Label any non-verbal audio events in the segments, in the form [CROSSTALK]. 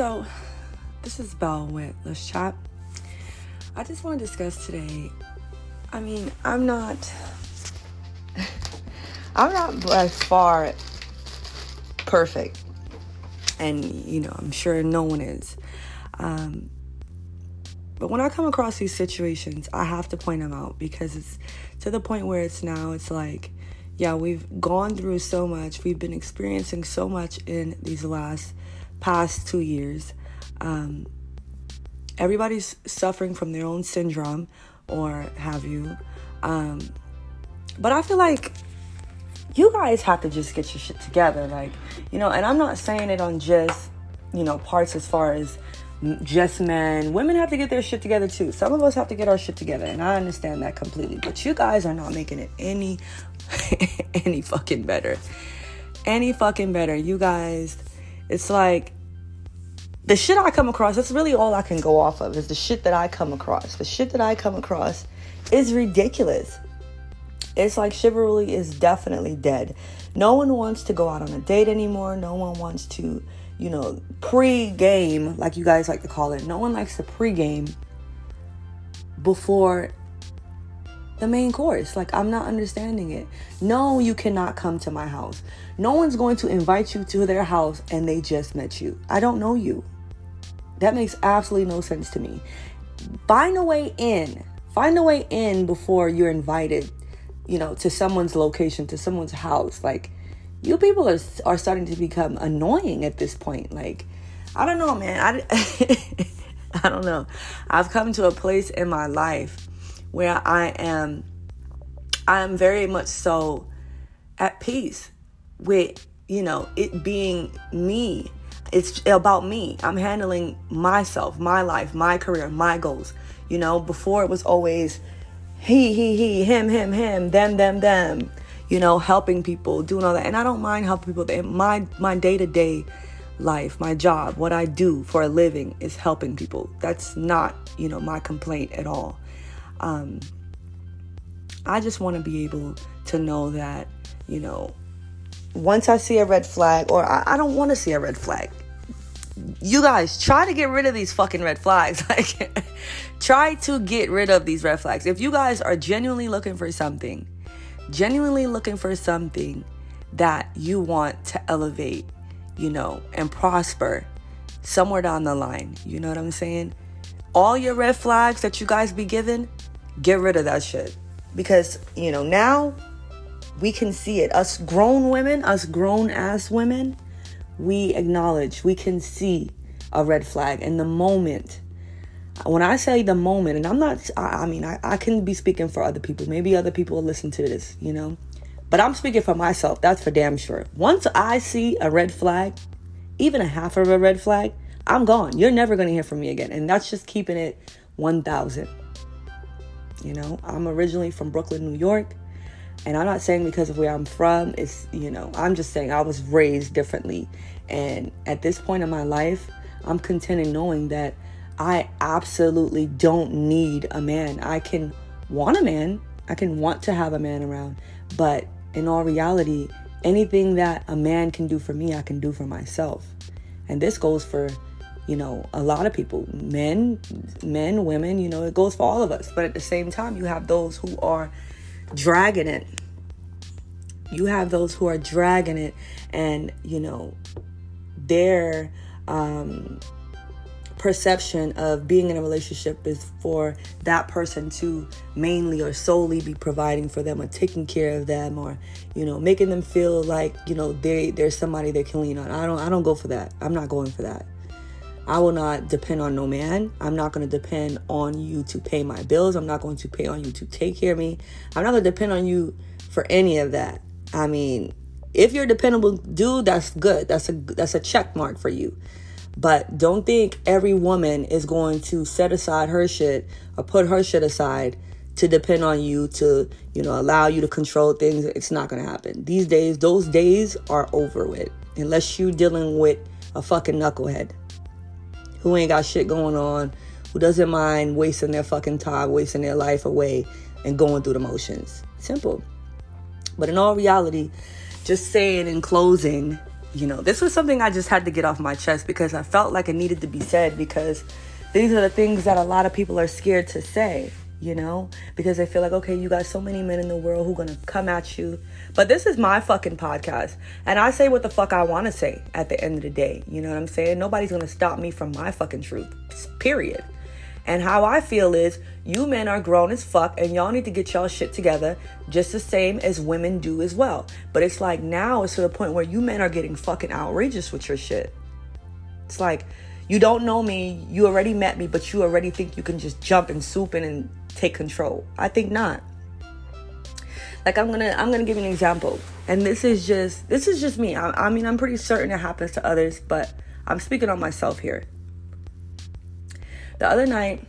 So, this is Belle with Let's Chat. I just want to discuss today. I mean, I'm not. [LAUGHS] I'm not by far perfect. And, you know, I'm sure no one is. Um, but when I come across these situations, I have to point them out because it's to the point where it's now, it's like, yeah, we've gone through so much. We've been experiencing so much in these last past two years. Um, everybody's suffering from their own syndrome or have you. Um, but I feel like you guys have to just get your shit together. Like, you know, and I'm not saying it on just, you know, parts as far as just men. Women have to get their shit together too. Some of us have to get our shit together, and I understand that completely. But you guys are not making it any [LAUGHS] any fucking better. Any fucking better. You guys, it's like the shit I come across, that's really all I can go off of is the shit that I come across. The shit that I come across is ridiculous. It's like chivalry is definitely dead. No one wants to go out on a date anymore. No one wants to you know, pre-game, like you guys like to call it. No one likes to pre-game before the main course. Like I'm not understanding it. No, you cannot come to my house. No one's going to invite you to their house and they just met you. I don't know you. That makes absolutely no sense to me. Find a way in. Find a way in before you're invited, you know, to someone's location, to someone's house. Like you people are are starting to become annoying at this point. Like, I don't know, man. I [LAUGHS] I don't know. I've come to a place in my life where I am I am very much so at peace with, you know, it being me. It's about me. I'm handling myself, my life, my career, my goals. You know, before it was always he, he, he, him, him, him, them, them, them you know, helping people, doing all that. And I don't mind helping people. My my day to day life, my job, what I do for a living is helping people. That's not, you know, my complaint at all. Um, I just want to be able to know that, you know, once I see a red flag, or I, I don't want to see a red flag. You guys try to get rid of these fucking red flags. [LAUGHS] Like, try to get rid of these red flags. If you guys are genuinely looking for something, genuinely looking for something that you want to elevate, you know, and prosper somewhere down the line. You know what I'm saying? All your red flags that you guys be given, get rid of that shit. Because, you know, now we can see it. Us grown women, us grown ass women, we acknowledge, we can see a red flag. And the moment when I say the moment, and I'm not, I, I mean, I, I can be speaking for other people. Maybe other people will listen to this, you know, but I'm speaking for myself. That's for damn sure. Once I see a red flag, even a half of a red flag, I'm gone. You're never going to hear from me again. And that's just keeping it 1,000. You know, I'm originally from Brooklyn, New York. And I'm not saying because of where I'm from, it's, you know, I'm just saying I was raised differently. And at this point in my life, I'm content in knowing that I absolutely don't need a man. I can want a man, I can want to have a man around, but in all reality, anything that a man can do for me, I can do for myself. And this goes for, you know, a lot of people men, men, women, you know, it goes for all of us. But at the same time, you have those who are dragging it. You have those who are dragging it, and, you know, they're, um, perception of being in a relationship is for that person to mainly or solely be providing for them or taking care of them or you know making them feel like you know they there's somebody they can lean on i don't i don't go for that i'm not going for that i will not depend on no man i'm not going to depend on you to pay my bills i'm not going to pay on you to take care of me i'm not going to depend on you for any of that i mean if you're a dependable dude that's good that's a that's a check mark for you but don't think every woman is going to set aside her shit or put her shit aside to depend on you to, you know, allow you to control things. It's not going to happen. These days, those days are over with. Unless you're dealing with a fucking knucklehead who ain't got shit going on, who doesn't mind wasting their fucking time, wasting their life away, and going through the motions. Simple. But in all reality, just saying in closing, You know, this was something I just had to get off my chest because I felt like it needed to be said because these are the things that a lot of people are scared to say, you know, because they feel like, okay, you got so many men in the world who gonna come at you. But this is my fucking podcast. And I say what the fuck I wanna say at the end of the day. You know what I'm saying? Nobody's gonna stop me from my fucking truth. Period. And how I feel is you men are grown as fuck and y'all need to get y'all shit together just the same as women do as well. But it's like now it's to the point where you men are getting fucking outrageous with your shit. It's like you don't know me, you already met me, but you already think you can just jump and swoop in and take control. I think not. Like I'm gonna I'm gonna give you an example. And this is just this is just me. I, I mean I'm pretty certain it happens to others, but I'm speaking on myself here. The other night,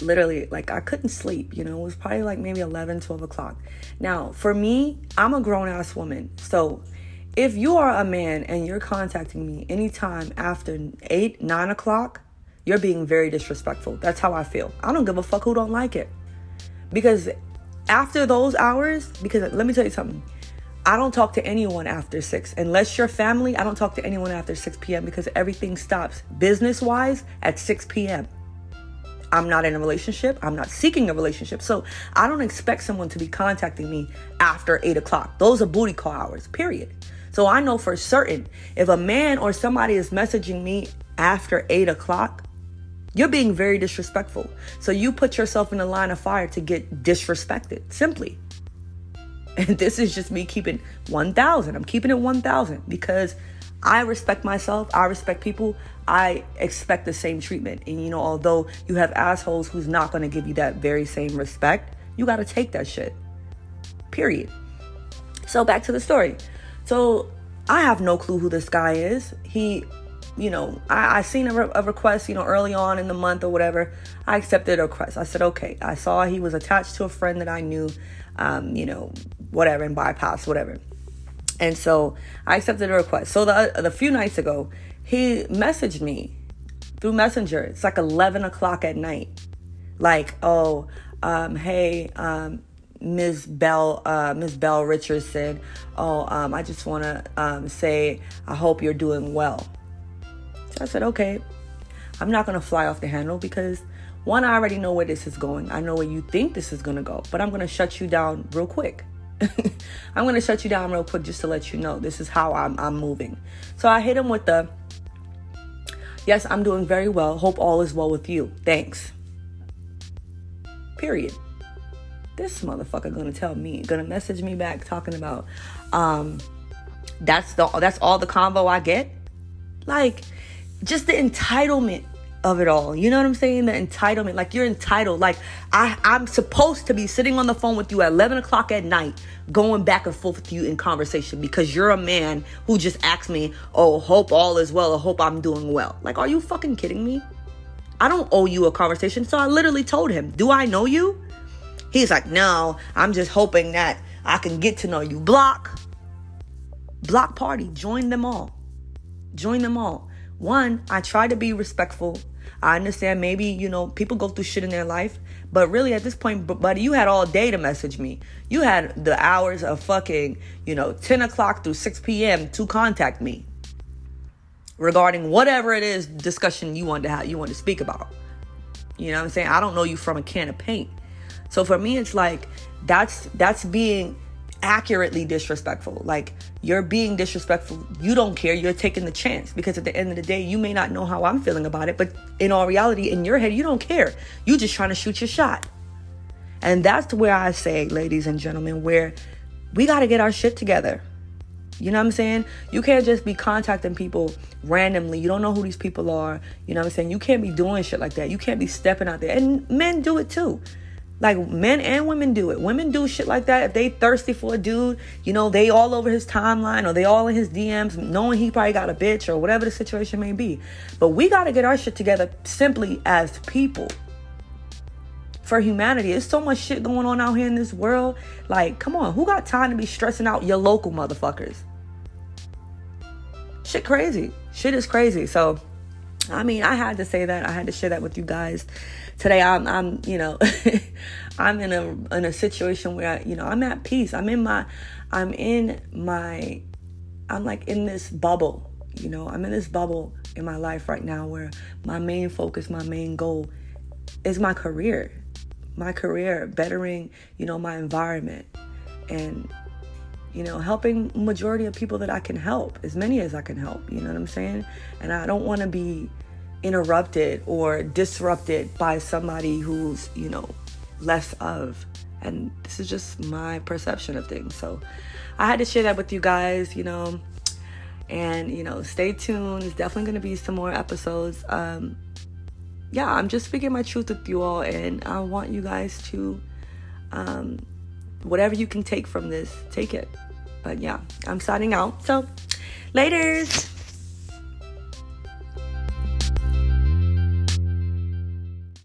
literally, like I couldn't sleep, you know, it was probably like maybe 11, 12 o'clock. Now, for me, I'm a grown ass woman. So if you are a man and you're contacting me anytime after 8, 9 o'clock, you're being very disrespectful. That's how I feel. I don't give a fuck who don't like it. Because after those hours, because let me tell you something. I don't talk to anyone after 6. Unless you're family, I don't talk to anyone after 6 p.m. because everything stops business wise at 6 p.m. I'm not in a relationship. I'm not seeking a relationship. So I don't expect someone to be contacting me after eight o'clock. Those are booty call hours, period. So I know for certain if a man or somebody is messaging me after eight o'clock, you're being very disrespectful. So you put yourself in the line of fire to get disrespected, simply. [LAUGHS] And this is just me keeping 1,000. I'm keeping it 1,000 because I respect myself. I respect people. I expect the same treatment. And you know, although you have assholes who's not going to give you that very same respect, you got to take that shit. Period. So back to the story. So I have no clue who this guy is. He, you know, I, I seen a, re- a request, you know, early on in the month or whatever. I accepted a request. I said, okay. I saw he was attached to a friend that I knew, um, you know, whatever, and bypass, whatever. And so I accepted a request. So the, the few nights ago, he messaged me through Messenger. It's like 11 o'clock at night. Like, oh, um, hey, um, Ms. Belle, uh, Ms. Belle Richardson. Oh, um, I just want to um, say I hope you're doing well. So I said, okay. I'm not going to fly off the handle because one, I already know where this is going. I know where you think this is going to go, but I'm going to shut you down real quick. [LAUGHS] I'm going to shut you down real quick just to let you know this is how I'm, I'm moving. So I hit him with the, yes, I'm doing very well. Hope all is well with you. Thanks. Period. This motherfucker gonna tell me, gonna message me back talking about, um, that's the that's all the convo I get. Like, just the entitlement of it all. You know what I'm saying? The entitlement. Like you're entitled. Like I, I'm supposed to be sitting on the phone with you at 11 o'clock at night, going back and forth with you in conversation because you're a man who just asks me, "Oh, hope all is well. I hope I'm doing well." Like, are you fucking kidding me? I don't owe you a conversation. So I literally told him, "Do I know you?" He's like, "No, I'm just hoping that I can get to know you." Block. Block party. Join them all. Join them all. One, I try to be respectful I understand maybe, you know, people go through shit in their life, but really at this point, buddy, you had all day to message me. You had the hours of fucking, you know, 10 o'clock through 6 p.m. to contact me regarding whatever it is discussion you want to have, you want to speak about. You know what I'm saying? I don't know you from a can of paint. So for me, it's like that's that's being accurately disrespectful. Like you're being disrespectful. You don't care. You're taking the chance because at the end of the day, you may not know how I'm feeling about it, but in all reality, in your head, you don't care. You just trying to shoot your shot. And that's where I say, ladies and gentlemen, where we got to get our shit together. You know what I'm saying? You can't just be contacting people randomly. You don't know who these people are. You know what I'm saying? You can't be doing shit like that. You can't be stepping out there. And men do it too. Like men and women do it. Women do shit like that. If they thirsty for a dude, you know, they all over his timeline or they all in his DMs, knowing he probably got a bitch or whatever the situation may be. But we gotta get our shit together simply as people. For humanity. There's so much shit going on out here in this world. Like, come on, who got time to be stressing out your local motherfuckers? Shit crazy. Shit is crazy. So I mean, I had to say that. I had to share that with you guys today. I'm, I'm, you know, [LAUGHS] I'm in a in a situation where I, you know I'm at peace. I'm in my, I'm in my I'm like in this bubble, you know, I'm in this bubble in my life right now where my main focus, my main goal is my career. My career, bettering, you know, my environment and you know, helping majority of people that I can help, as many as I can help, you know what I'm saying? And I don't want to be interrupted or disrupted by somebody who's, you know, less of. And this is just my perception of things. So I had to share that with you guys, you know. And, you know, stay tuned. it's definitely going to be some more episodes. Um, yeah, I'm just speaking my truth with you all. And I want you guys to, um, whatever you can take from this, take it. But yeah, I'm signing out. So, laters.